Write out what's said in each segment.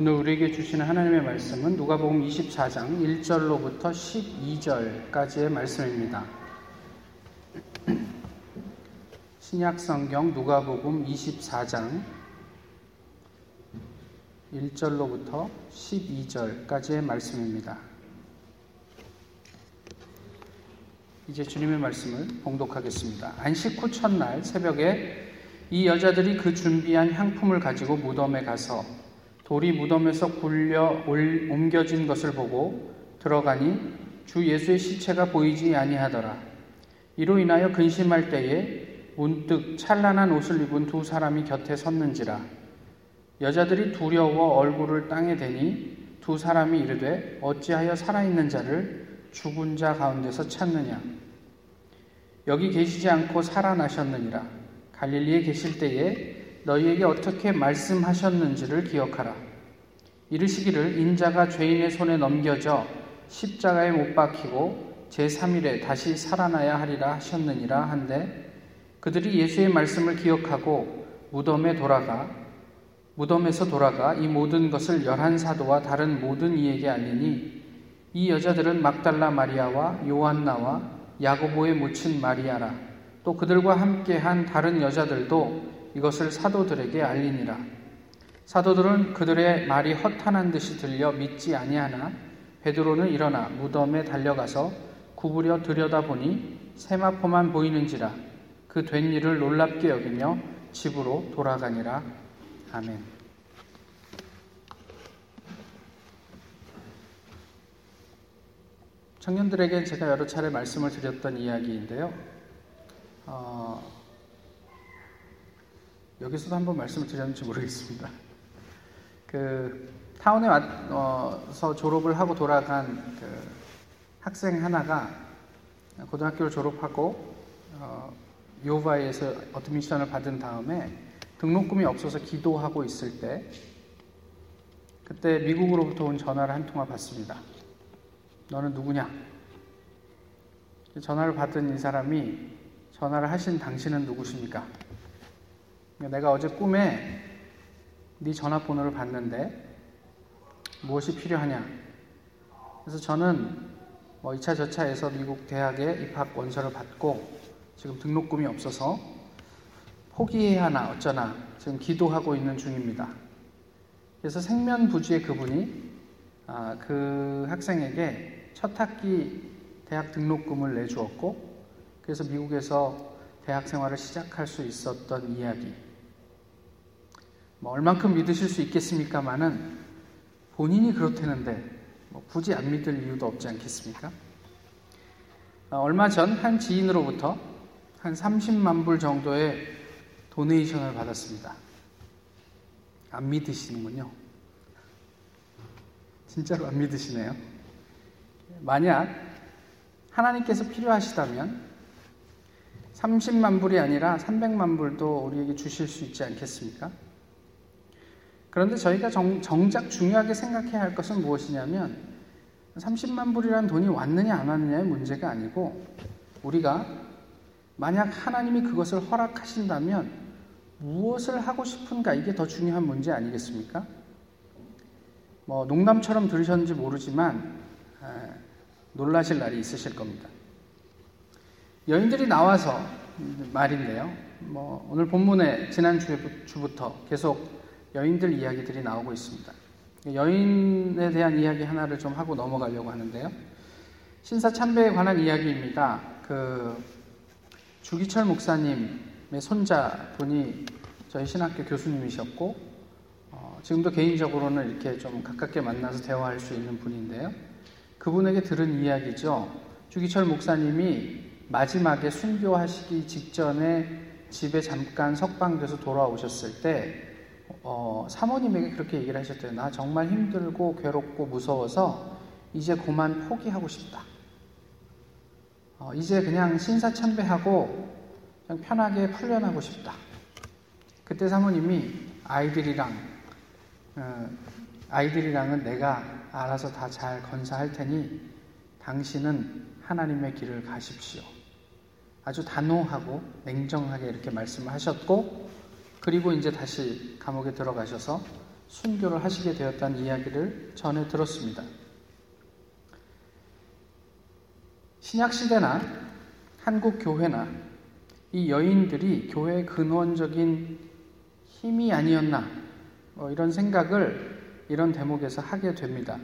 오늘 우리에게 주시는 하나님의 말씀은 누가복음 24장 1절로부터 12절까지의 말씀입니다. 신약 성경 누가복음 24장 1절로부터 12절까지의 말씀입니다. 이제 주님의 말씀을 봉독하겠습니다. 안식 후 첫날 새벽에 이 여자들이 그 준비한 향품을 가지고 무덤에 가서 돌이 무덤에서 굴려 옮겨진 것을 보고 들어가니 주 예수의 시체가 보이지 아니하더라. 이로 인하여 근심할 때에 문득 찬란한 옷을 입은 두 사람이 곁에 섰는지라. 여자들이 두려워 얼굴을 땅에 대니 두 사람이 이르되 어찌하여 살아있는 자를 죽은 자 가운데서 찾느냐. 여기 계시지 않고 살아나셨느니라. 갈릴리에 계실 때에 너희에게 어떻게 말씀하셨는지를 기억하라. 이르시기를 인자가 죄인의 손에 넘겨져 십자가에 못 박히고 제3일에 다시 살아나야 하리라 하셨느니라 한데 그들이 예수의 말씀을 기억하고 무덤에 돌아가 무덤에서 돌아가 이 모든 것을 열한 사도와 다른 모든 이에게 알리니 이 여자들은 막달라 마리아와 요한나와 야고보의 모친 마리아라 또 그들과 함께한 다른 여자들도 이것을 사도들에게 알리니라. 사도들은 그들의 말이 허탄한 듯이 들려 믿지 아니하나 베드로는 일어나 무덤에 달려가서 구부려 들여다보니 세마포만 보이는지라 그 된 일을 놀랍게 여기며 집으로 돌아가니라. 아멘. 청년들에게 제가 여러 차례 말씀을 드렸던 이야기인데요. 어, 여기서도 한번 말씀을 드렸는지 모르겠습니다. 그 타운에 와서 졸업을 하고 돌아간 그 학생 하나가 고등학교를 졸업하고 어, 요바에서 admission을 받은 다음에 등록금이 없어서 기도하고 있을 때 그때 미국으로부터 온 전화를 한 통화 받습니다. 너는 누구냐? 전화를 받은 이 사람이 전화를 하신 당신은 누구십니까? 내가 어제 꿈에 네 전화번호를 봤는데 무엇이 필요하냐? 그래서 저는 뭐 2차 저차에서 미국 대학에 입학 원서를 받고 지금 등록금이 없어서 포기해야 하나 어쩌나 지금 기도하고 있는 중입니다. 그래서 생면부지의 그분이 아, 그 학생에게 첫 학기 대학 등록금을 내주었고 그래서 미국에서 대학 생활을 시작할 수 있었던 이야기. 뭐 얼만큼 믿으실 수 있겠습니까마는 본인이 그렇다는데 뭐 굳이 안 믿을 이유도 없지 않겠습니까? 어, 얼마 전 한 지인으로부터 한 30만 불 정도의 도네이션을 받았습니다. 안 믿으시는군요. 진짜로 안 믿으시네요. 만약 하나님께서 필요하시다면 30만 불이 아니라 300만 불도 우리에게 주실 수 있지 않겠습니까? 그런데 저희가 정, 정작 중요하게 생각해야 할 것은 무엇이냐면 30만 불이라는 돈이 왔느냐 안 왔느냐의 문제가 아니고 우리가 만약 하나님이 그것을 허락하신다면 무엇을 하고 싶은가 이게 더 중요한 문제 아니겠습니까? 뭐 농담처럼 들으셨는지 모르지만 에, 놀라실 날이 있으실 겁니다. 여인들이 나와서 말인데요. 뭐 오늘 본문에 지난 주부터 계속 여인들 이야기들이 나오고 있습니다. 여인에 대한 이야기 하나를 좀 하고 넘어가려고 하는데요. 신사 참배에 관한 이야기입니다. 그 주기철 목사님의 손자 분이 저희 신학교 교수님이셨고 어, 지금도 개인적으로는 이렇게 좀 가깝게 만나서 대화할 수 있는 분인데요. 그분에게 들은 이야기죠. 주기철 목사님이 마지막에 순교하시기 직전에 집에 잠깐 석방돼서 돌아오셨을 때 어, 사모님에게 그렇게 얘기를 하셨대요. 나 정말 힘들고 괴롭고 무서워서 이제 그만 포기하고 싶다. 어, 이제 그냥 신사참배하고 그냥 편하게 풀려나고 싶다. 그때 사모님이 아이들이랑 어, 아이들이랑은 내가 알아서 다 잘 건사할 테니 당신은 하나님의 길을 가십시오. 아주 단호하고 냉정하게 이렇게 말씀을 하셨고 그리고 이제 다시 감옥에 들어가셔서 순교를 하시게 되었다는 이야기를 전해 들었습니다. 신약시대나 한국 교회나 이 여인들이 교회의 근원적인 힘이 아니었나 뭐 이런 생각을 이런 대목에서 하게 됩니다.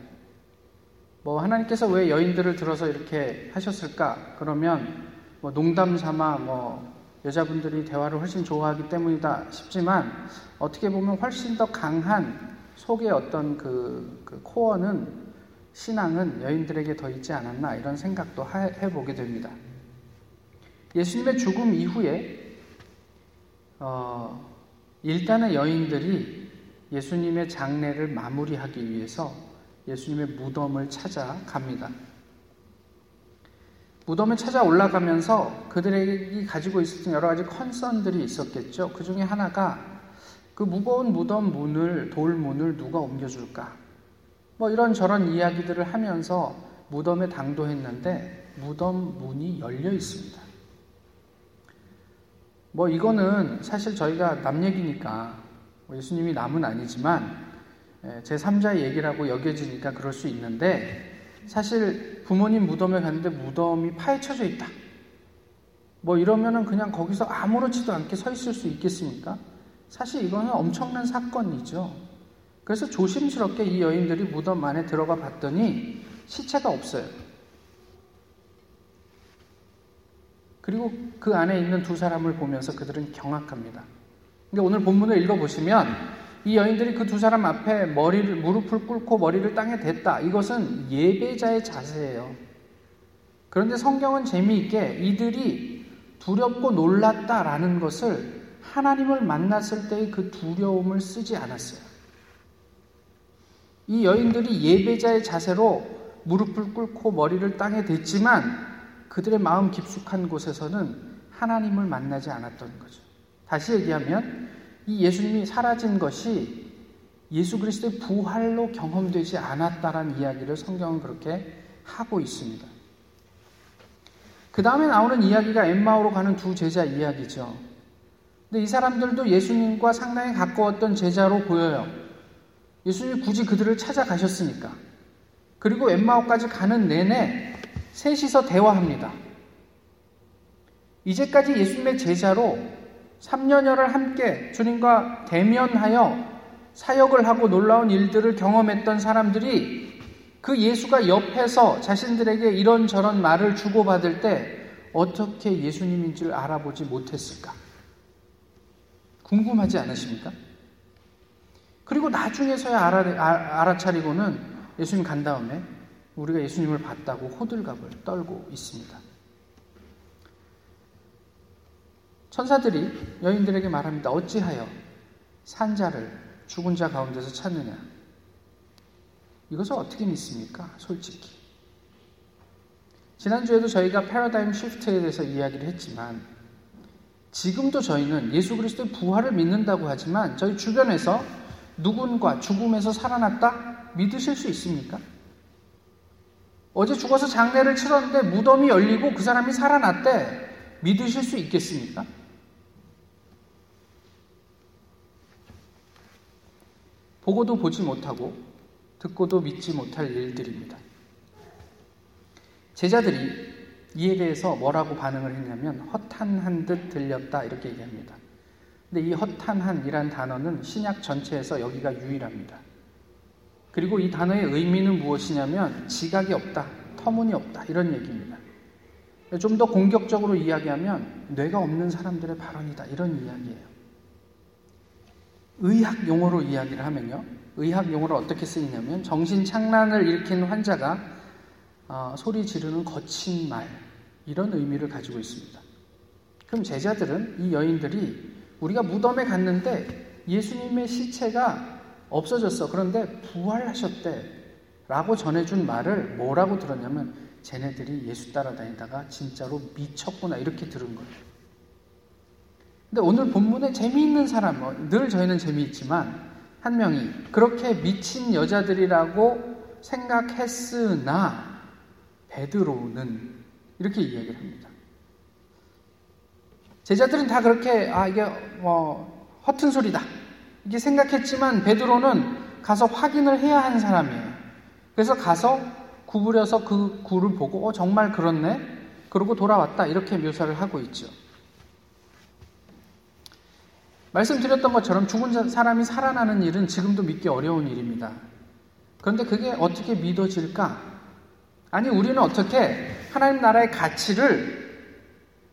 뭐 하나님께서 왜 여인들을 들어서 이렇게 하셨을까? 그러면 뭐 농담 삼아 뭐 여자분들이 대화를 훨씬 좋아하기 때문이다 싶지만 어떻게 보면 훨씬 더 강한 속의 어떤 그, 그 코어는 신앙은 여인들에게 더 있지 않았나 이런 생각도 해보게 됩니다. 예수님의 죽음 이후에 어, 일단은 여인들이 예수님의 장례를 마무리하기 위해서 예수님의 무덤을 찾아갑니다. 무덤에 찾아 올라가면서 그들에게 가지고 있었던 여러 가지 컨선들이 있었겠죠. 그 중에 하나가 그 무거운 무덤 문을, 돌문을 누가 옮겨줄까? 뭐 이런저런 이야기들을 하면서 무덤에 당도했는데 무덤 문이 열려 있습니다. 뭐 이거는 사실 저희가 남 얘기니까 뭐 예수님이 남은 아니지만 제 3자의 얘기라고 여겨지니까 그럴 수 있는데 사실 부모님 무덤에 갔는데 무덤이 파헤쳐져 있다. 뭐 이러면은 그냥 거기서 아무렇지도 않게 서 있을 수 있겠습니까? 사실 이거는 엄청난 사건이죠. 그래서 조심스럽게 이 여인들이 무덤 안에 들어가 봤더니 시체가 없어요. 그리고 그 안에 있는 두 사람을 보면서 그들은 경악합니다. 근데 오늘 본문을 읽어보시면 이 여인들이 그 두 사람 앞에 머리를, 무릎을 꿇고 머리를 땅에 댔다. 이것은 예배자의 자세예요. 그런데 성경은 재미있게 이들이 두렵고 놀랐다라는 것을 하나님을 만났을 때의 그 두려움을 쓰지 않았어요. 이 여인들이 예배자의 자세로 무릎을 꿇고 머리를 땅에 댔지만 그들의 마음 깊숙한 곳에서는 하나님을 만나지 않았던 거죠. 다시 얘기하면 이 예수님이 사라진 것이 예수 그리스도의 부활로 경험되지 않았다라는 이야기를 성경은 그렇게 하고 있습니다. 그 다음에 나오는 이야기가 엠마오로 가는 두 제자 이야기죠. 근데 이 사람들도 예수님과 상당히 가까웠던 제자로 보여요. 예수님이 굳이 그들을 찾아가셨으니까. 그리고 엠마오까지 가는 내내 셋이서 대화합니다. 이제까지 예수님의 제자로 3년여를 함께 주님과 대면하여 사역을 하고 놀라운 일들을 경험했던 사람들이 그 예수가 옆에서 자신들에게 이런저런 말을 주고받을 때 어떻게 예수님인 줄 알아보지 못했을까? 궁금하지 않으십니까? 그리고 나중에서야 알아, 아, 알아차리고는 예수님 간 다음에 우리가 예수님을 봤다고 호들갑을 떨고 있습니다. 천사들이 여인들에게 말합니다. 어찌하여 산자를 죽은 자 가운데서 찾느냐? 이것을 어떻게 믿습니까? 솔직히. 지난주에도 저희가 패러다임 시프트에 대해서 이야기를 했지만 지금도 저희는 예수 그리스도의 부활을 믿는다고 하지만 저희 주변에서 누군가 죽음에서 살아났다 믿으실 수 있습니까? 어제 죽어서 장례를 치렀는데 무덤이 열리고 그 사람이 살아났대 믿으실 수 있겠습니까? 보고도 보지 못하고 듣고도 믿지 못할 일들입니다. 제자들이 이에 대해서 뭐라고 반응을 했냐면 허탄한 듯 들렸다 이렇게 얘기합니다. 근데 이 허탄한이란 단어는 신약 전체에서 여기가 유일합니다. 그리고 이 단어의 의미는 무엇이냐면 지각이 없다, 터무니 없다 이런 얘기입니다. 좀 더 공격적으로 이야기하면 뇌가 없는 사람들의 발언이다 이런 이야기예요. 의학 용어로 이야기를 하면요. 의학 용어로 어떻게 쓰이냐면 정신 착란을 일으킨 환자가 어, 소리 지르는 거친 말 이런 의미를 가지고 있습니다. 그럼 제자들은 이 여인들이 우리가 무덤에 갔는데 예수님의 시체가 없어졌어. 그런데 부활하셨대. 라고 전해준 말을 뭐라고 들었냐면 쟤네들이 예수 따라다니다가 진짜로 미쳤구나 이렇게 들은 거예요. 근데 오늘 본문에 재미있는 사람, 뭐, 늘 저희는 재미있지만, 한 명이 그렇게 미친 여자들이라고 생각했으나, 베드로는 이렇게 이야기를 합니다. 제자들은 다 그렇게, 아, 이게, 뭐, 허튼 소리다. 이게 생각했지만 베드로는 가서 확인을 해야 하는 사람이에요. 그래서 가서 구부려서 그 굴을 보고 어 정말 그렇네. 그러고 돌아왔다. 이렇게 묘사를 하고 있죠. 말씀드렸던 것처럼 죽은 사람이 살아나는 일은 지금도 믿기 어려운 일입니다. 그런데 그게 어떻게 믿어질까? 아니, 우리는 어떻게 하나님 나라의 가치를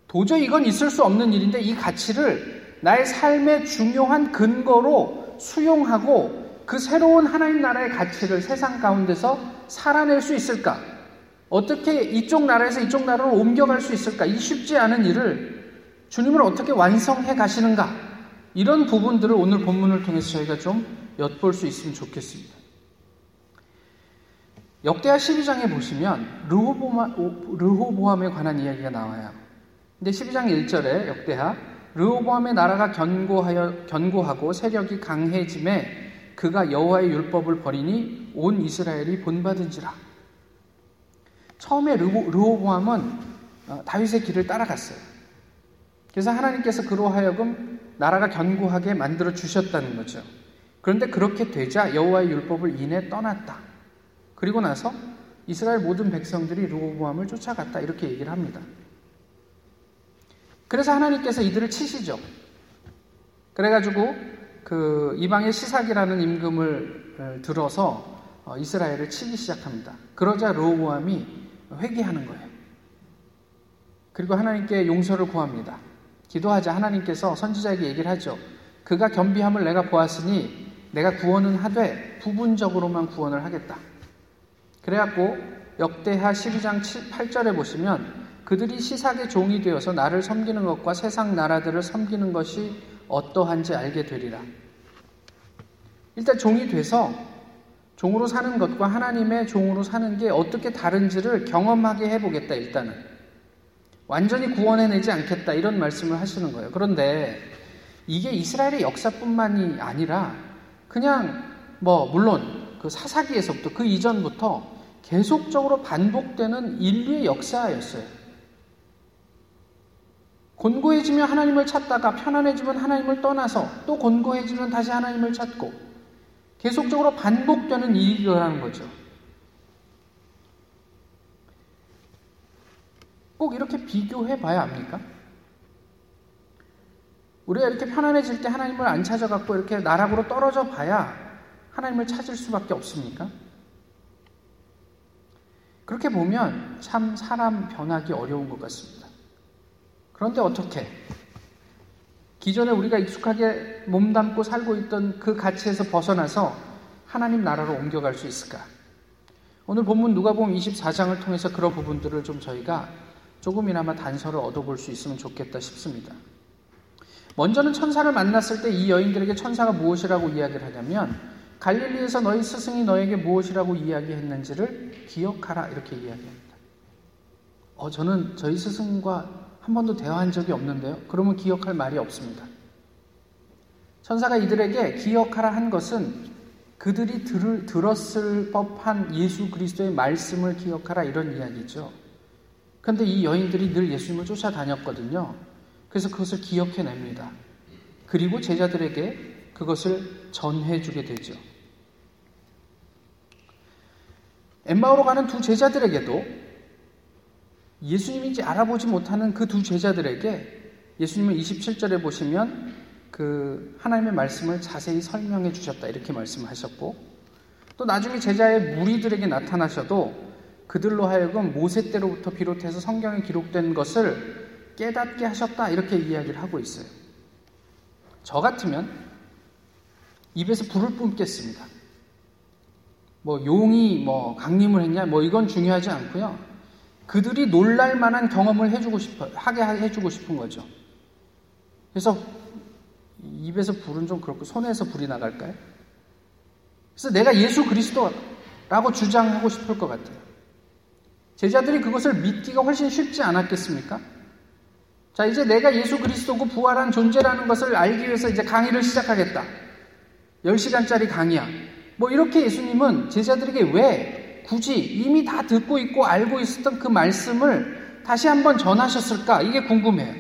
도저히 이건 있을 수 없는 일인데 이 가치를 나의 삶의 중요한 근거로 수용하고 그 새로운 하나님 나라의 가치를 세상 가운데서 살아낼 수 있을까? 어떻게 이쪽 나라에서 이쪽 나라로 옮겨갈 수 있을까? 이 쉽지 않은 일을 주님을 어떻게 완성해 가시는가? 이런 부분들을 오늘 본문을 통해서 저희가 좀 엿볼 수 있으면 좋겠습니다. 역대하 12장에 보시면 르호보암에 관한 이야기가 나와요. 근데 12장 1절에 역대하 르호보암의 나라가 견고하여 견고하고 세력이 강해짐에 그가 여호와의 율법을 버리니 온 이스라엘이 본받은지라. 처음에 르호보암은 어, 다윗의 길을 따라갔어요. 그래서 하나님께서 그로 하여금 나라가 견고하게 만들어 주셨다는 거죠. 그런데 그렇게 되자 여호와의 율법을 인해 떠났다. 그리고 나서 이스라엘 모든 백성들이 르호보암을 쫓아갔다 이렇게 얘기를 합니다. 그래서 하나님께서 이들을 치시죠. 그래가지고 그 이방의 시삭이라는 임금을 어, 들어서 어, 이스라엘을 치기 시작합니다. 그러자 르호보암이 회개하는 거예요. 그리고 하나님께 용서를 구합니다. 기도하자 하나님께서 선지자에게 얘기를 하죠. 그가 겸비함을 내가 보았으니 내가 구원은 하되 부분적으로만 구원을 하겠다. 그래갖고 역대하 12장 7, 8절에 보시면 그들이 시삭의 종이 되어서 나를 섬기는 것과 세상 나라들을 섬기는 것이 어떠한지 알게 되리라. 일단 종이 돼서 종으로 사는 것과 하나님의 종으로 사는 게 어떻게 다른지를 경험하게 해보겠다, 일단은. 완전히 구원해내지 않겠다 이런 말씀을 하시는 거예요. 그런데 이게 이스라엘의 역사뿐만이 아니라 그냥 뭐 물론 그 사사기에서부터 그 이전부터 계속적으로 반복되는 인류의 역사였어요. 곤고해지면 하나님을 찾다가 편안해지면 하나님을 떠나서 또 곤고해지면 다시 하나님을 찾고 계속적으로 반복되는 일이라는 거죠. 꼭 이렇게 비교해 봐야 합니까? 우리가 이렇게 편안해질 때 하나님을 안 찾아갖고 이렇게 나락으로 떨어져 봐야 하나님을 찾을 수밖에 없습니까? 그렇게 보면 참 사람 변하기 어려운 것 같습니다. 그런데 어떻게? 기존에 우리가 익숙하게 몸담고 살고 있던 그 가치에서 벗어나서 하나님 나라로 옮겨갈 수 있을까? 오늘 본문 누가복음 24장을 통해서 그런 부분들을 좀 저희가 조금이나마 단서를 얻어볼 수 있으면 좋겠다 싶습니다. 먼저는 천사를 만났을 때 이 여인들에게 천사가 무엇이라고 이야기를 하냐면 갈릴리에서 너희 스승이 너에게 무엇이라고 이야기했는지를 기억하라 이렇게 이야기합니다. 어, 저는 저희 스승과 한 번도 대화한 적이 없는데요. 그러면 기억할 말이 없습니다. 천사가 이들에게 기억하라 한 것은 그들이 들, 들었을 법한 예수 그리스도의 말씀을 기억하라 이런 이야기죠. 그런데 이 여인들이 늘 예수님을 쫓아다녔거든요. 그래서 그것을 기억해냅니다. 그리고 제자들에게 그것을 전해주게 되죠. 엠마오로 가는 두 제자들에게도 예수님인지 알아보지 못하는 그 두 제자들에게 예수님은 27절에 보시면 그 하나님의 말씀을 자세히 설명해 주셨다 이렇게 말씀하셨고 또 나중에 제자의 무리들에게 나타나셔도 그들로 하여금 모세 때로부터 비롯해서 성경에 기록된 것을 깨닫게 하셨다 이렇게 이야기를 하고 있어요. 저 같으면 입에서 불을 뿜겠습니다. 뭐 용이 뭐 강림을 했냐 뭐 이건 중요하지 않고요. 그들이 놀랄 만한 경험을 해주고 싶어 하게 해주고 싶은 거죠. 그래서 입에서 불은 좀 그렇고 손에서 불이 나갈까요? 그래서 내가 예수 그리스도라고 주장하고 싶을 것 같아요. 제자들이 그것을 믿기가 훨씬 쉽지 않았겠습니까? 자, 이제 내가 예수 그리스도고 부활한 존재라는 것을 알기 위해서 이제 강의를 시작하겠다. 10시간짜리 강의야. 뭐 이렇게 예수님은 제자들에게 왜 굳이 이미 다 듣고 있고 알고 있었던 그 말씀을 다시 한번 전하셨을까? 이게 궁금해요.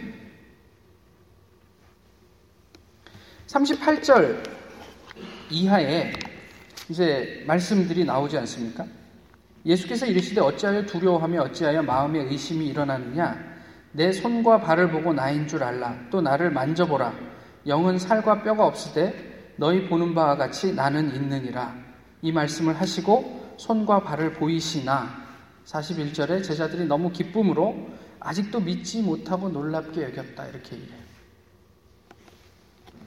38절 이하에 이제 말씀들이 나오지 않습니까? 예수께서 이르시되 어찌하여 두려워하며 어찌하여 마음에 의심이 일어나느냐? 내 손과 발을 보고 나인 줄 알라. 또 나를 만져보라. 영은 살과 뼈가 없으되 너희 보는 바와 같이 나는 있느니라. 이 말씀을 하시고 손과 발을 보이시나? 41절에 제자들이 너무 기쁨으로 아직도 믿지 못하고 놀랍게 여겼다. 이렇게 얘기해요.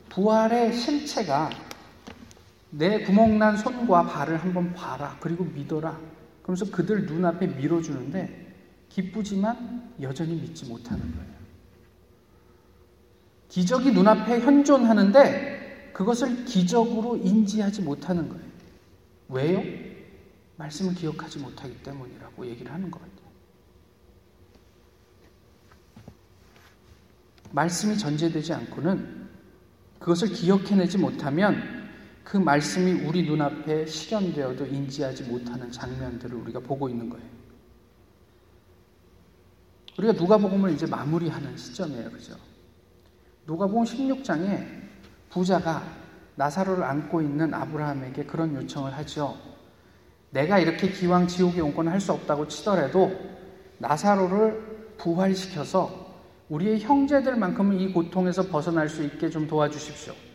부활의 실체가 내 구멍난 손과 발을 한번 봐라. 그리고 믿어라 그러면서 그들 눈앞에 밀어주는데 기쁘지만 여전히 믿지 못하는 거예요. 기적이 눈앞에 현존하는데 그것을 기적으로 인지하지 못하는 거예요. 왜요? 말씀을 기억하지 못하기 때문이라고 얘기를 하는 것 같아요. 말씀이 전제되지 않고는 그것을 기억해내지 못하면 그 말씀이 우리 눈앞에 실현되어도 인지하지 못하는 장면들을 우리가 보고 있는 거예요. 우리가 누가복음을 이제 마무리하는 시점이에요. 그죠? 누가복음 16장에 부자가 나사로를 안고 있는 아브라함에게 그런 요청을 하죠. 내가 이렇게 기왕 지옥에 온 건 할 수 없다고 치더라도 나사로를 부활시켜서 우리의 형제들만큼은 이 고통에서 벗어날 수 있게 좀 도와주십시오.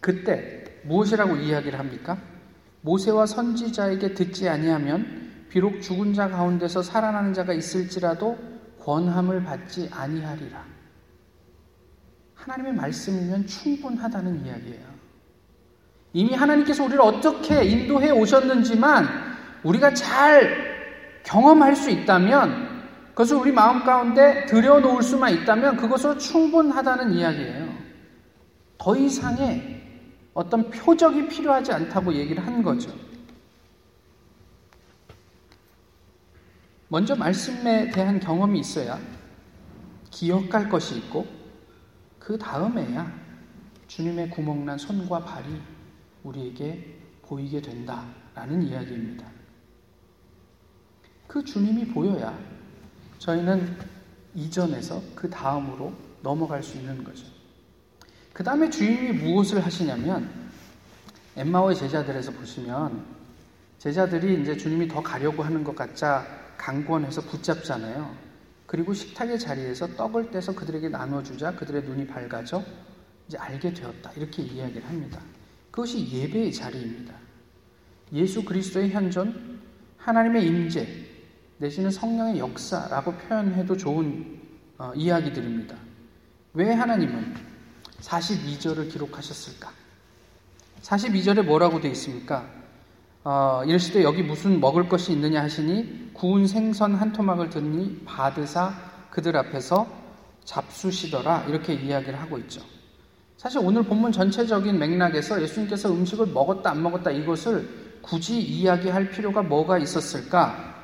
그때 무엇이라고 이야기를 합니까? 모세와 선지자에게 듣지 아니하면 비록 죽은 자 가운데서 살아나는 자가 있을지라도 권함을 받지 아니하리라. 하나님의 말씀이면 충분하다는 이야기예요. 이미 하나님께서 우리를 어떻게 인도해 오셨는지만 우리가 잘 경험할 수 있다면 그것을 우리 마음 가운데 들여놓을 수만 있다면 그것으로 충분하다는 이야기예요. 더 이상의 어떤 표적이 필요하지 않다고 얘기를 한 거죠. 먼저 말씀에 대한 경험이 있어야 기억할 것이 있고 그 다음에야 주님의 구멍난 손과 발이 우리에게 보이게 된다라는 이야기입니다. 그 주님이 보여야 저희는 이전에서 그 다음으로 넘어갈 수 있는 거죠. 그 다음에 주님이 무엇을 하시냐면 엠마오의 제자들에서 보시면 제자들이 이제 주님이 더 가려고 하는 것 같자 강권해서 붙잡잖아요. 그리고 식탁의 자리에서 떡을 떼서 그들에게 나눠주자 그들의 눈이 밝아져 이제 알게 되었다. 이렇게 이야기를 합니다. 그것이 예배의 자리입니다. 예수 그리스도의 현존, 하나님의 임재, 내지는 성령의 역사라고 표현해도 좋은 어, 이야기들입니다. 왜 하나님은 42절을 기록하셨을까? 42절에 뭐라고 되어 있습니까? 어, 이르시되 여기 무슨 먹을 것이 있느냐 하시니 구운 생선 한 토막을 듣니 받으사 그들 앞에서 잡수시더라 이렇게 이야기를 하고 있죠. 사실 오늘 본문 전체적인 맥락에서 예수님께서 음식을 먹었다 안 먹었다 이것을 굳이 이야기할 필요가 뭐가 있었을까?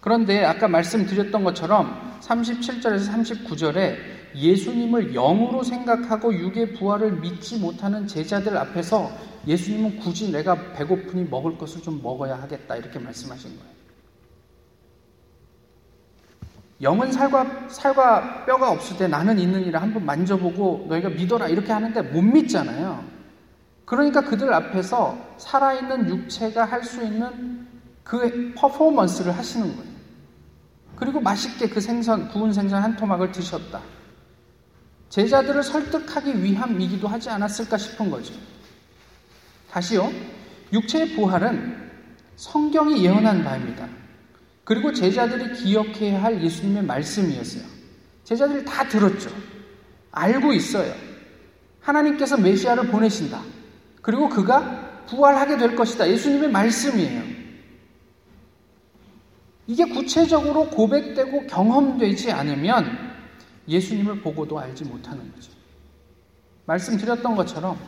그런데 아까 말씀드렸던 것처럼 37절에서 39절에 예수님을 영으로 생각하고 육의 부활을 믿지 못하는 제자들 앞에서 예수님은 굳이 내가 배고프니 먹을 것을 좀 먹어야 하겠다 이렇게 말씀하신 거예요. 영은 살과 살과 뼈가 없을 때 나는 있느니라 한번 만져보고 너희가 믿어라 이렇게 하는데 못 믿잖아요. 그러니까 그들 앞에서 살아있는 육체가 할 수 있는 그 퍼포먼스를 하시는 거예요. 그리고 맛있게 그 생선, 구운 생선 한 토막을 드셨다. 제자들을 설득하기 위함이기도 하지 않았을까 싶은 거죠. 다시요. 육체의 부활은 성경이 예언한 바입니다. 그리고 제자들이 기억해야 할 예수님의 말씀이었어요. 제자들이 다 들었죠. 알고 있어요. 하나님께서 메시아를 보내신다. 그리고 그가 부활하게 될 것이다. 예수님의 말씀이에요. 이게 구체적으로 고백되고 경험되지 않으면 예수님을 보고도 알지 못하는 거죠. 말씀드렸던 것처럼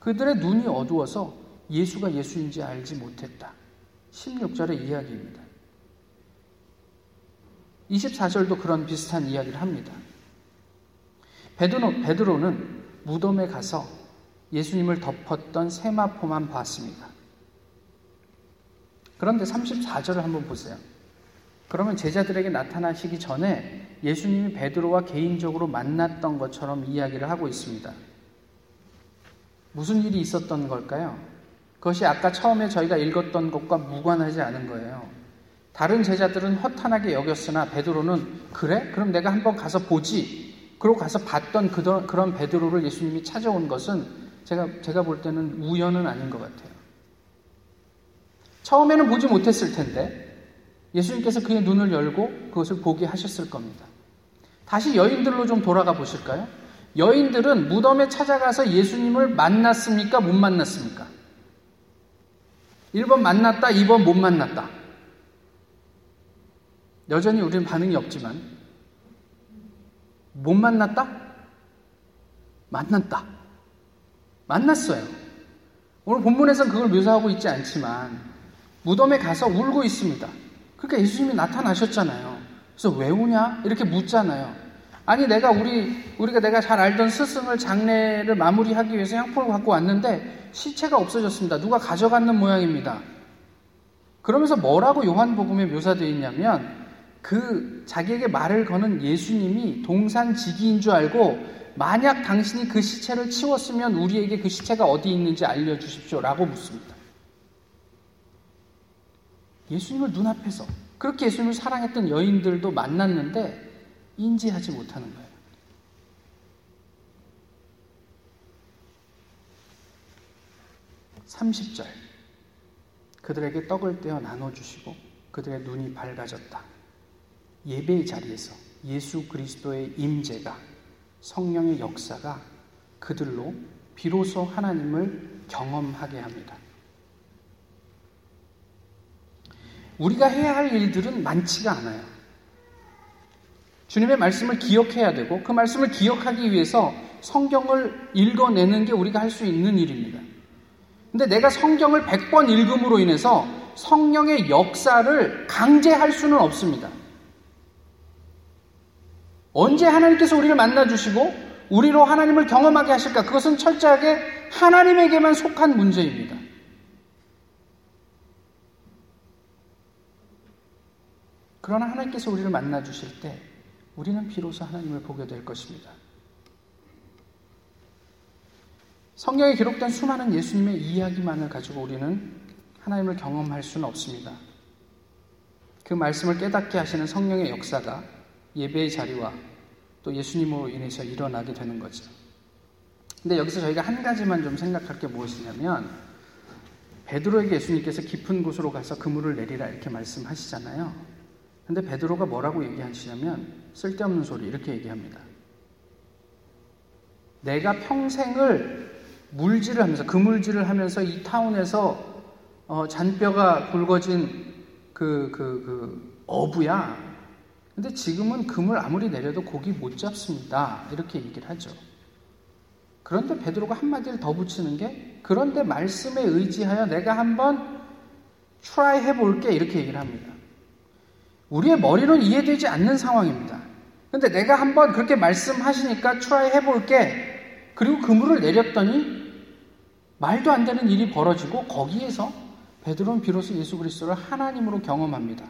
그들의 눈이 어두워서 예수가 예수인지 알지 못했다. 16절의 이야기입니다. 24절도 그런 비슷한 이야기를 합니다. 베드로, 베드로는 무덤에 가서 예수님을 덮었던 세마포만 봤습니다. 그런데 34절을 한번 보세요. 그러면 제자들에게 나타나시기 전에 예수님이 베드로와 개인적으로 만났던 것처럼 이야기를 하고 있습니다. 무슨 일이 있었던 걸까요? 그것이 아까 처음에 저희가 읽었던 것과 무관하지 않은 거예요. 다른 제자들은 허탄하게 여겼으나 베드로는 그래? 그럼 내가 한번 가서 보지. 그러고 가서 봤던 그런 베드로를 예수님이 찾아온 것은 제가 제가 볼 때는 우연은 아닌 것 같아요. 처음에는 보지 못했을 텐데 예수님께서 그의 눈을 열고 그것을 보게 하셨을 겁니다. 다시 여인들로 좀 돌아가 보실까요? 여인들은 무덤에 찾아가서 예수님을 만났습니까? 못 만났습니까? 1번 만났다, 2번 못 만났다. 여전히 우리는 반응이 없지만, 못 만났다? 만났다. 만났어요. 오늘 본문에서는 그걸 묘사하고 있지 않지만, 무덤에 가서 울고 있습니다. 그러니까 예수님이 나타나셨잖아요. 그래서 왜 우냐? 이렇게 묻잖아요. 아니, 내가 우리, 우리가 내가 잘 알던 스승을 장례를 마무리하기 위해서 향품을 갖고 왔는데 시체가 없어졌습니다. 누가 가져갔는 모양입니다. 그러면서 뭐라고 요한복음에 묘사되어 있냐면 그 자기에게 말을 거는 예수님이 동산지기인 줄 알고 만약 당신이 그 시체를 치웠으면 우리에게 그 시체가 어디 있는지 알려주십시오. 라고 묻습니다. 예수님을 눈앞에서 그렇게 예수님을 사랑했던 여인들도 만났는데 인지하지 못하는 거예요. 30절. 그들에게 떡을 떼어 나눠주시고 그들의 눈이 밝아졌다. 예배의 자리에서 예수 그리스도의 임재가 성령의 역사가 그들로 비로소 하나님을 경험하게 합니다. 우리가 해야 할 일들은 많지가 않아요. 주님의 말씀을 기억해야 되고 그 말씀을 기억하기 위해서 성경을 읽어내는 게 우리가 할 수 있는 일입니다. 근데 내가 성경을 100번 읽음으로 인해서 성령의 역사를 강제할 수는 없습니다. 언제 하나님께서 우리를 만나주시고 우리로 하나님을 경험하게 하실까? 그것은 철저하게 하나님에게만 속한 문제입니다. 그러나 하나님께서 우리를 만나 주실 때 우리는 비로소 하나님을 보게 될 것입니다. 성경에 기록된 수많은 예수님의 이야기만을 가지고 우리는 하나님을 경험할 수는 없습니다. 그 말씀을 깨닫게 하시는 성령의 역사가 예배의 자리와 또 예수님으로 인해서 일어나게 되는 거죠. 근데 여기서 저희가 한 가지만 좀 생각할 게 무엇이냐면 베드로에게 예수님께서 깊은 곳으로 가서 그물을 내리라 이렇게 말씀하시잖아요. 근데 베드로가 뭐라고 얘기하시냐면 쓸데없는 소리 이렇게 얘기합니다. 내가 평생을 물질을 하면서 그물질을 하면서 이 타운에서 어, 잔뼈가 굵어진 그, 그, 그 어부야. 근데 지금은 그물을 아무리 내려도 고기 못 잡습니다. 이렇게 얘기를 하죠. 그런데 베드로가 한마디를 더 붙이는 게 그런데 말씀에 의지하여 내가 한번 try 해볼게 이렇게 얘기를 합니다. 우리의 머리는 이해되지 않는 상황입니다. 근데 내가 한번 그렇게 말씀하시니까 try 해볼게. 그리고 그물을 내렸더니 말도 안 되는 일이 벌어지고 거기에서 베드로는 비로소 예수 그리스도를 하나님으로 경험합니다.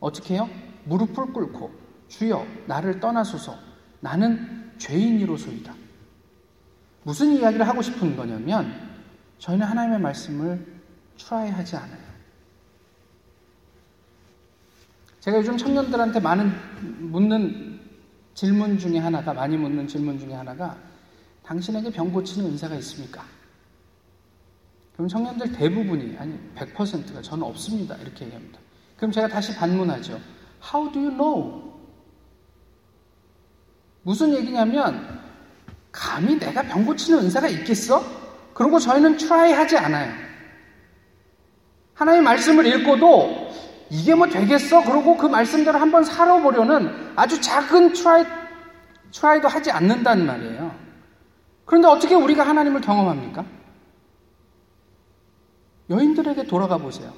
어떻게 해요? 무릎을 꿇고 주여 나를 떠나소서 나는 죄인이로소이다. 무슨 이야기를 하고 싶은 거냐면 저희는 하나님의 말씀을 try 하지 않아요. 제가 요즘 청년들한테 많은 묻는 질문 중에 하나가, 많이 묻는 질문 중에 하나가, 당신에게 병 고치는 은사가 있습니까? 그럼 청년들 대부분이, 아니, 100%가 저는 없습니다. 이렇게 얘기합니다. 그럼 제가 다시 반문하죠. How do you know? 무슨 얘기냐면, 감히 내가 병 고치는 은사가 있겠어? 그러고 저희는 try 하지 않아요. 하나님의 말씀을 읽고도 이게 뭐 되겠어? 그러고 그 말씀대로 한번 살아보려는 아주 작은 try, try도 하지 않는다는 말이에요. 그런데 어떻게 우리가 하나님을 경험합니까? 여인들에게 돌아가 보세요.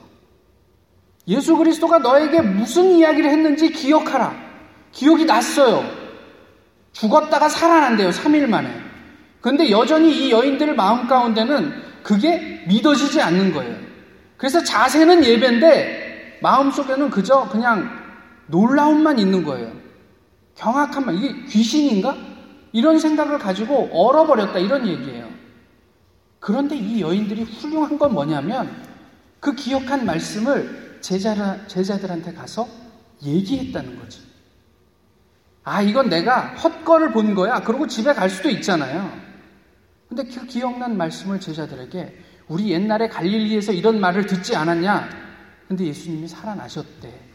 예수 그리스도가 너에게 무슨 이야기를 했는지 기억하라. 기억이 났어요. 죽었다가 살아난대요. 3일 만에. 그런데 여전히 이 여인들 마음 가운데는 그게 믿어지지 않는 거예요. 그래서 자세는 예배인데 마음속에는 그저 그냥 놀라움만 있는 거예요. 경악한 말, 이게 귀신인가? 이런 생각을 가지고 얼어버렸다, 이런 얘기예요. 그런데 이 여인들이 훌륭한 건 뭐냐면 그 기억한 말씀을 제자, 제자들한테 가서 얘기했다는 거지. 아, 이건 내가 헛거를 본 거야. 그러고 집에 갈 수도 있잖아요. 근데 그 기억난 말씀을 제자들에게 우리 옛날에 갈릴리에서 이런 말을 듣지 않았냐? 근데 예수님이 살아나셨대.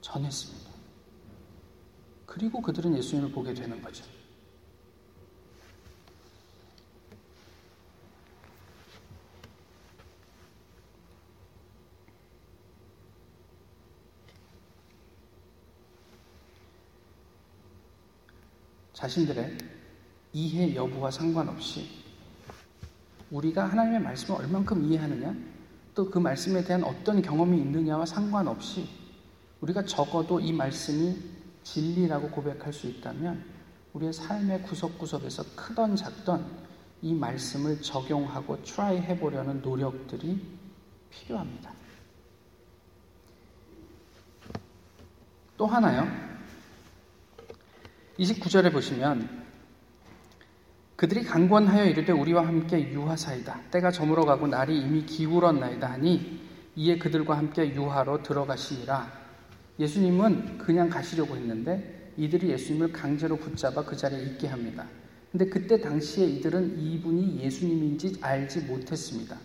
전했습니다. 그리고 그들은 예수님을 보게 되는 거죠. 자신들의 이해 여부와 상관없이 우리가 하나님의 말씀을 얼만큼 이해하느냐, 또 그 말씀에 대한 어떤 경험이 있느냐와 상관없이 우리가 적어도 이 말씀이 진리라고 고백할 수 있다면 우리의 삶의 구석구석에서 크던 작던 이 말씀을 적용하고 try 해보려는 노력들이 필요합니다. 또 하나요. 29절에 보시면 그들이 강권하여 이르되 우리와 함께 유하사이다. 때가 저물어 가고 날이 이미 기울었나이다 하니 이에 그들과 함께 유하로 들어가시니라. 예수님은 그냥 가시려고 했는데 이들이 예수님을 강제로 붙잡아 그 자리에 있게 합니다. 근데 그때 당시에 이들은 이분이 예수님인지 알지 못했습니다.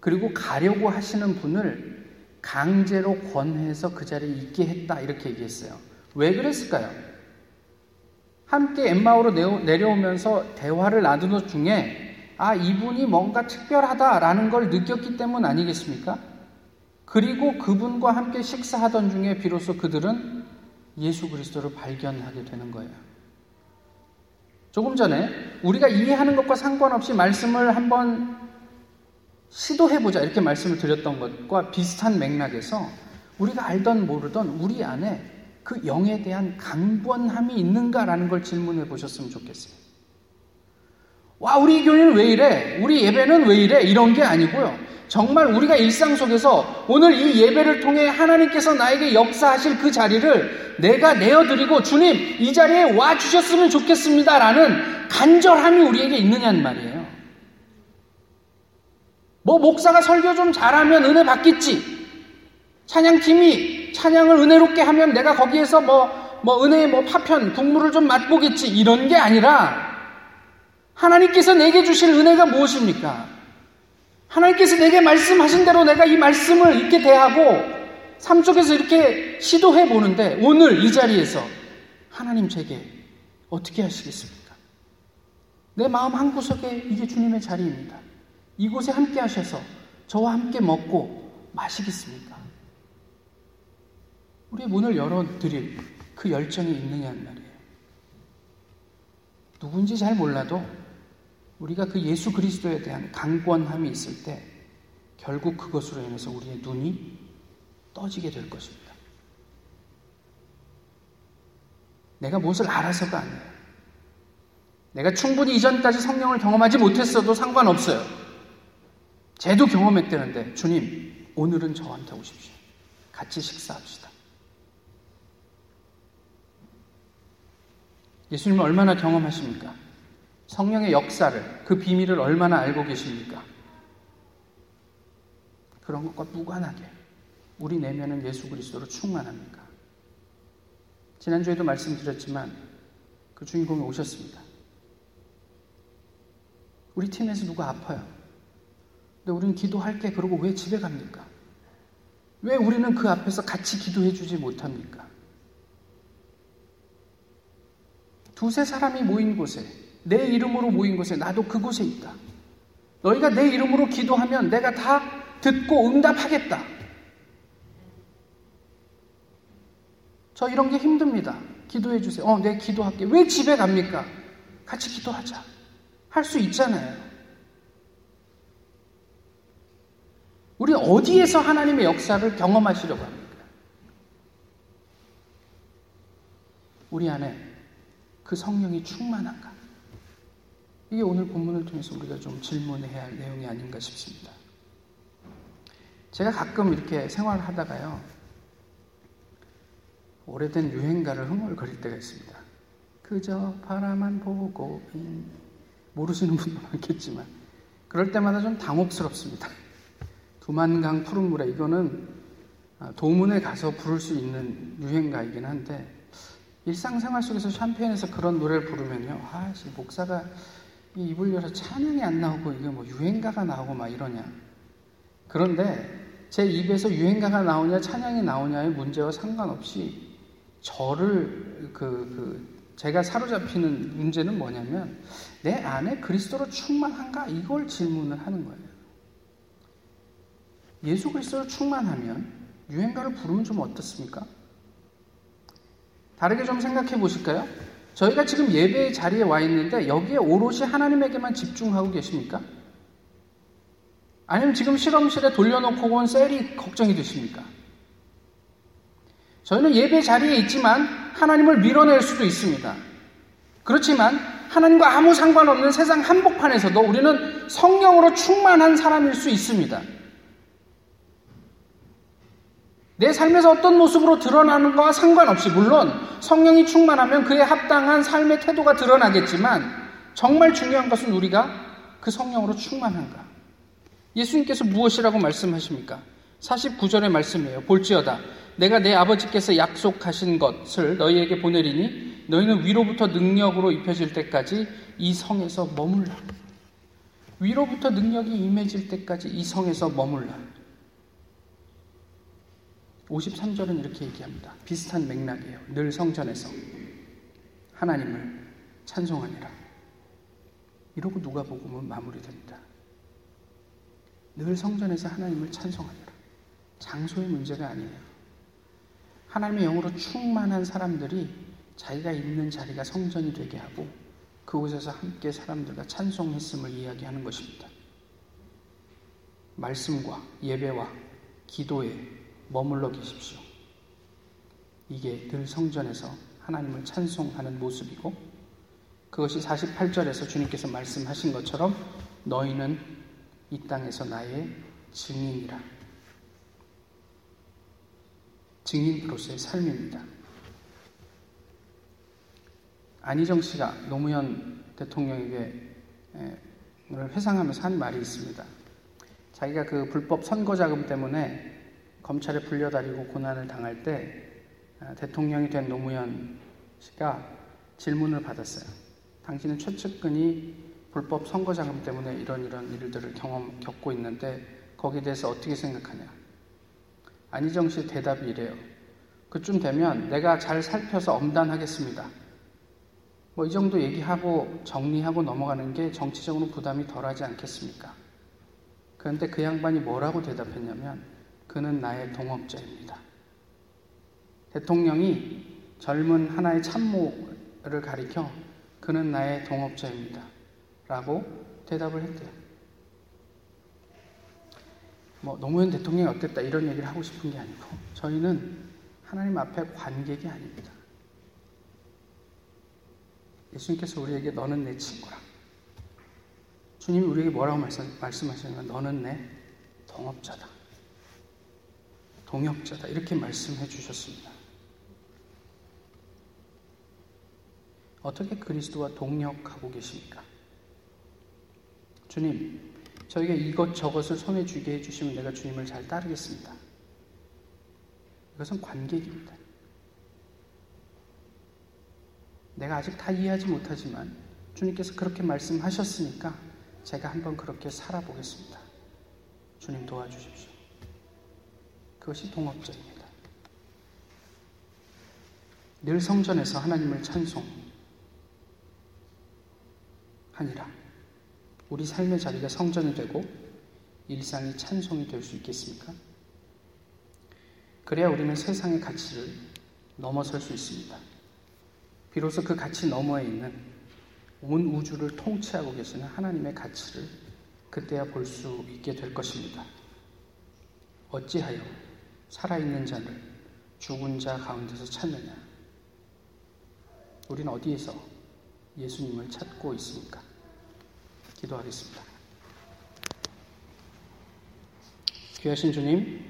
그리고 가려고 하시는 분을 강제로 권해서 그 자리에 있게 했다 이렇게 얘기했어요. 왜 그랬을까요? 함께 엠마오로 내려오면서 대화를 나누는 중에 아, 이분이 뭔가 특별하다라는 걸 느꼈기 때문 아니겠습니까? 그리고 그분과 함께 식사하던 중에 비로소 그들은 예수 그리스도를 발견하게 되는 거예요. 조금 전에 우리가 이해하는 것과 상관없이 말씀을 한번 시도해보자 이렇게 말씀을 드렸던 것과 비슷한 맥락에서 우리가 알던 모르던 우리 안에 그 영에 대한 강권함이 있는가라는 걸 질문해 보셨으면 좋겠어요. 와, 우리 교회는 왜 이래? 우리 예배는 왜 이래? 이런 게 아니고요. 정말 우리가 일상 속에서 오늘 이 예배를 통해 하나님께서 나에게 역사하실 그 자리를 내가 내어드리고 주님, 이 자리에 와 주셨으면 좋겠습니다라는 간절함이 우리에게 있느냐는 말이에요. 뭐, 목사가 설교 좀 잘하면 은혜 받겠지. 찬양팀이 찬양을 은혜롭게 하면 내가 거기에서 뭐, 뭐 은혜의 뭐 파편, 국물을 좀 맛보겠지. 이런 게 아니라 하나님께서 내게 주실 은혜가 무엇입니까? 하나님께서 내게 말씀하신 대로 내가 이 말씀을 이렇게 대하고 삶 속에서 이렇게 시도해 보는데 오늘 이 자리에서 하나님 제게 어떻게 하시겠습니까? 내 마음 한 구석에 이게 주님의 자리입니다. 이곳에 함께 하셔서 저와 함께 먹고 마시겠습니까? 우리의 문을 열어드릴 그 열정이 있느냐는 말이에요. 누군지 잘 몰라도 우리가 그 예수 그리스도에 대한 강권함이 있을 때 결국 그것으로 인해서 우리의 눈이 떠지게 될 것입니다. 내가 무엇을 알아서가 아니에요. 내가 충분히 이전까지 성령을 경험하지 못했어도 상관없어요. 쟤도 경험했다는데 주님 오늘은 저한테 오십시오. 같이 식사합시다. 예수님은 얼마나 경험하십니까? 성령의 역사를, 그 비밀을 얼마나 알고 계십니까? 그런 것과 무관하게 우리 내면은 예수 그리스도로 충만합니까? 지난주에도 말씀드렸지만 그 주인공이 오셨습니다. 우리 팀에서 누가 아파요. 근데 우리는 기도할게 그러고 왜 집에 갑니까? 왜 우리는 그 앞에서 같이 기도해 주지 못합니까? 두세 사람이 모인 곳에, 내 이름으로 모인 곳에 나도 그곳에 있다. 너희가 내 이름으로 기도하면 내가 다 듣고 응답하겠다. 저 이런 게 힘듭니다. 기도해 주세요. 어, 내 기도할게. 왜 집에 갑니까? 같이 기도하자. 할 수 있잖아요. 우리 어디에서 하나님의 역사를 경험하시려고 합니까? 우리 안에 그 성령이 충만한가? 이게 오늘 본문을 통해서 우리가 좀 질문해야 할 내용이 아닌가 싶습니다. 제가 가끔 이렇게 생활을 하다가요, 오래된 유행가를 흥얼거릴 때가 있습니다. 그저 바라만 보고 모르시는 분도 많겠지만 그럴 때마다 좀 당혹스럽습니다. 두만강 푸른 물에 이거는 아, 도문에 가서 부를 수 있는 유행가이긴 한데 일상생활 속에서 샴페인에서 그런 노래를 부르면요, 아, 목사가 이 입을 열어 찬양이 안 나오고 이게 뭐 유행가가 나오고 막 이러냐. 그런데 제 입에서 유행가가 나오냐 찬양이 나오냐의 문제와 상관없이 저를 그, 그 제가 사로잡히는 문제는 뭐냐면 내 안에 그리스도로 충만한가 이걸 질문을 하는 거예요. 예수 그리스도로 충만하면 유행가를 부르면 좀 어떻습니까? 다르게 좀 생각해 보실까요? 저희가 지금 예배의 자리에 와 있는데 여기에 오롯이 하나님에게만 집중하고 계십니까? 아니면 지금 실험실에 돌려놓고 온 셀이 걱정이 되십니까? 저희는 예배 자리에 있지만 하나님을 밀어낼 수도 있습니다. 그렇지만 하나님과 아무 상관없는 세상 한복판에서도 우리는 성령으로 충만한 사람일 수 있습니다. 내 삶에서 어떤 모습으로 드러나는 것과 상관없이 물론 성령이 충만하면 그에 합당한 삶의 태도가 드러나겠지만 정말 중요한 것은 우리가 그 성령으로 충만한가. 예수님께서 무엇이라고 말씀하십니까? 49절의 말씀이에요. 볼지어다. 내가 내 아버지께서 약속하신 것을 너희에게 보내리니 너희는 위로부터 능력으로 입혀질 때까지 이 성에서 머물라. 위로부터 능력이 임해질 때까지 이 성에서 머물라. 53절은 이렇게 얘기합니다. 비슷한 맥락이에요. 늘 성전에서 하나님을 찬송하니라. 이러고 누가 복음은 마무리됩니다. 늘 성전에서 하나님을 찬송하니라. 장소의 문제가 아니에요. 하나님의 영으로 충만한 사람들이 자기가 있는 자리가 성전이 되게 하고 그곳에서 함께 사람들과 찬송했음을 이야기하는 것입니다. 말씀과 예배와 기도에 머물러 계십시오. 이게 늘 성전에서 하나님을 찬송하는 모습이고 그것이 48절에서 주님께서 말씀하신 것처럼 너희는 이 땅에서 나의 증인이라. 증인으로서의 삶입니다. 안희정 씨가 노무현 대통령에게 회상하면서 한 말이 있습니다. 자기가 그 불법 선거 자금 때문에 검찰에 불려다니고 고난을 당할 때 아, 대통령이 된 노무현 씨가 질문을 받았어요. 당신은 최측근이 불법 선거 자금 때문에 이런 이런 일들을 경험 겪고 있는데 거기에 대해서 어떻게 생각하냐? 안희정 씨 대답이 이래요. 그쯤 되면 내가 잘 살펴서 엄단하겠습니다. 뭐 이 정도 얘기하고 정리하고 넘어가는 게 정치적으로 부담이 덜하지 않겠습니까? 그런데 그 양반이 뭐라고 대답했냐면 그는 나의 동업자입니다. 대통령이 젊은 하나의 참모를 가리켜 그는 나의 동업자입니다. 라고 대답을 했대요. 뭐 노무현 대통령이 어땠다 이런 얘기를 하고 싶은 게 아니고 저희는 하나님 앞에 관객이 아닙니다. 예수님께서 우리에게 너는 내 친구라. 주님이 우리에게 뭐라고 말씀, 말씀하시는 너는 내 동업자다. 동역자다. 이렇게 말씀해 주셨습니다. 어떻게 그리스도와 동역하고 계십니까? 주님, 저에게 이것저것을 손에 쥐게 해주시면 내가 주님을 잘 따르겠습니다. 이것은 관객입니다. 내가 아직 다 이해하지 못하지만 주님께서 그렇게 말씀하셨으니까 제가 한번 그렇게 살아보겠습니다. 주님 도와주십시오. 그것이 동업자입니다. 늘 성전에서 하나님을 찬송하니라. 우리 삶의 자리가 성전이 되고 일상이 찬송이 될 수 있겠습니까? 그래야 우리는 세상의 가치를 넘어설 수 있습니다. 비로소 그 가치 너머에 있는 온 우주를 통치하고 계시는 하나님의 가치를 그때야 볼 수 있게 될 것입니다. 어찌하여 살아있는 자를 죽은 자 가운데서 찾느냐? 우리는 어디에서 예수님을 찾고 있습니까? 기도하겠습니다. 귀하신 주님,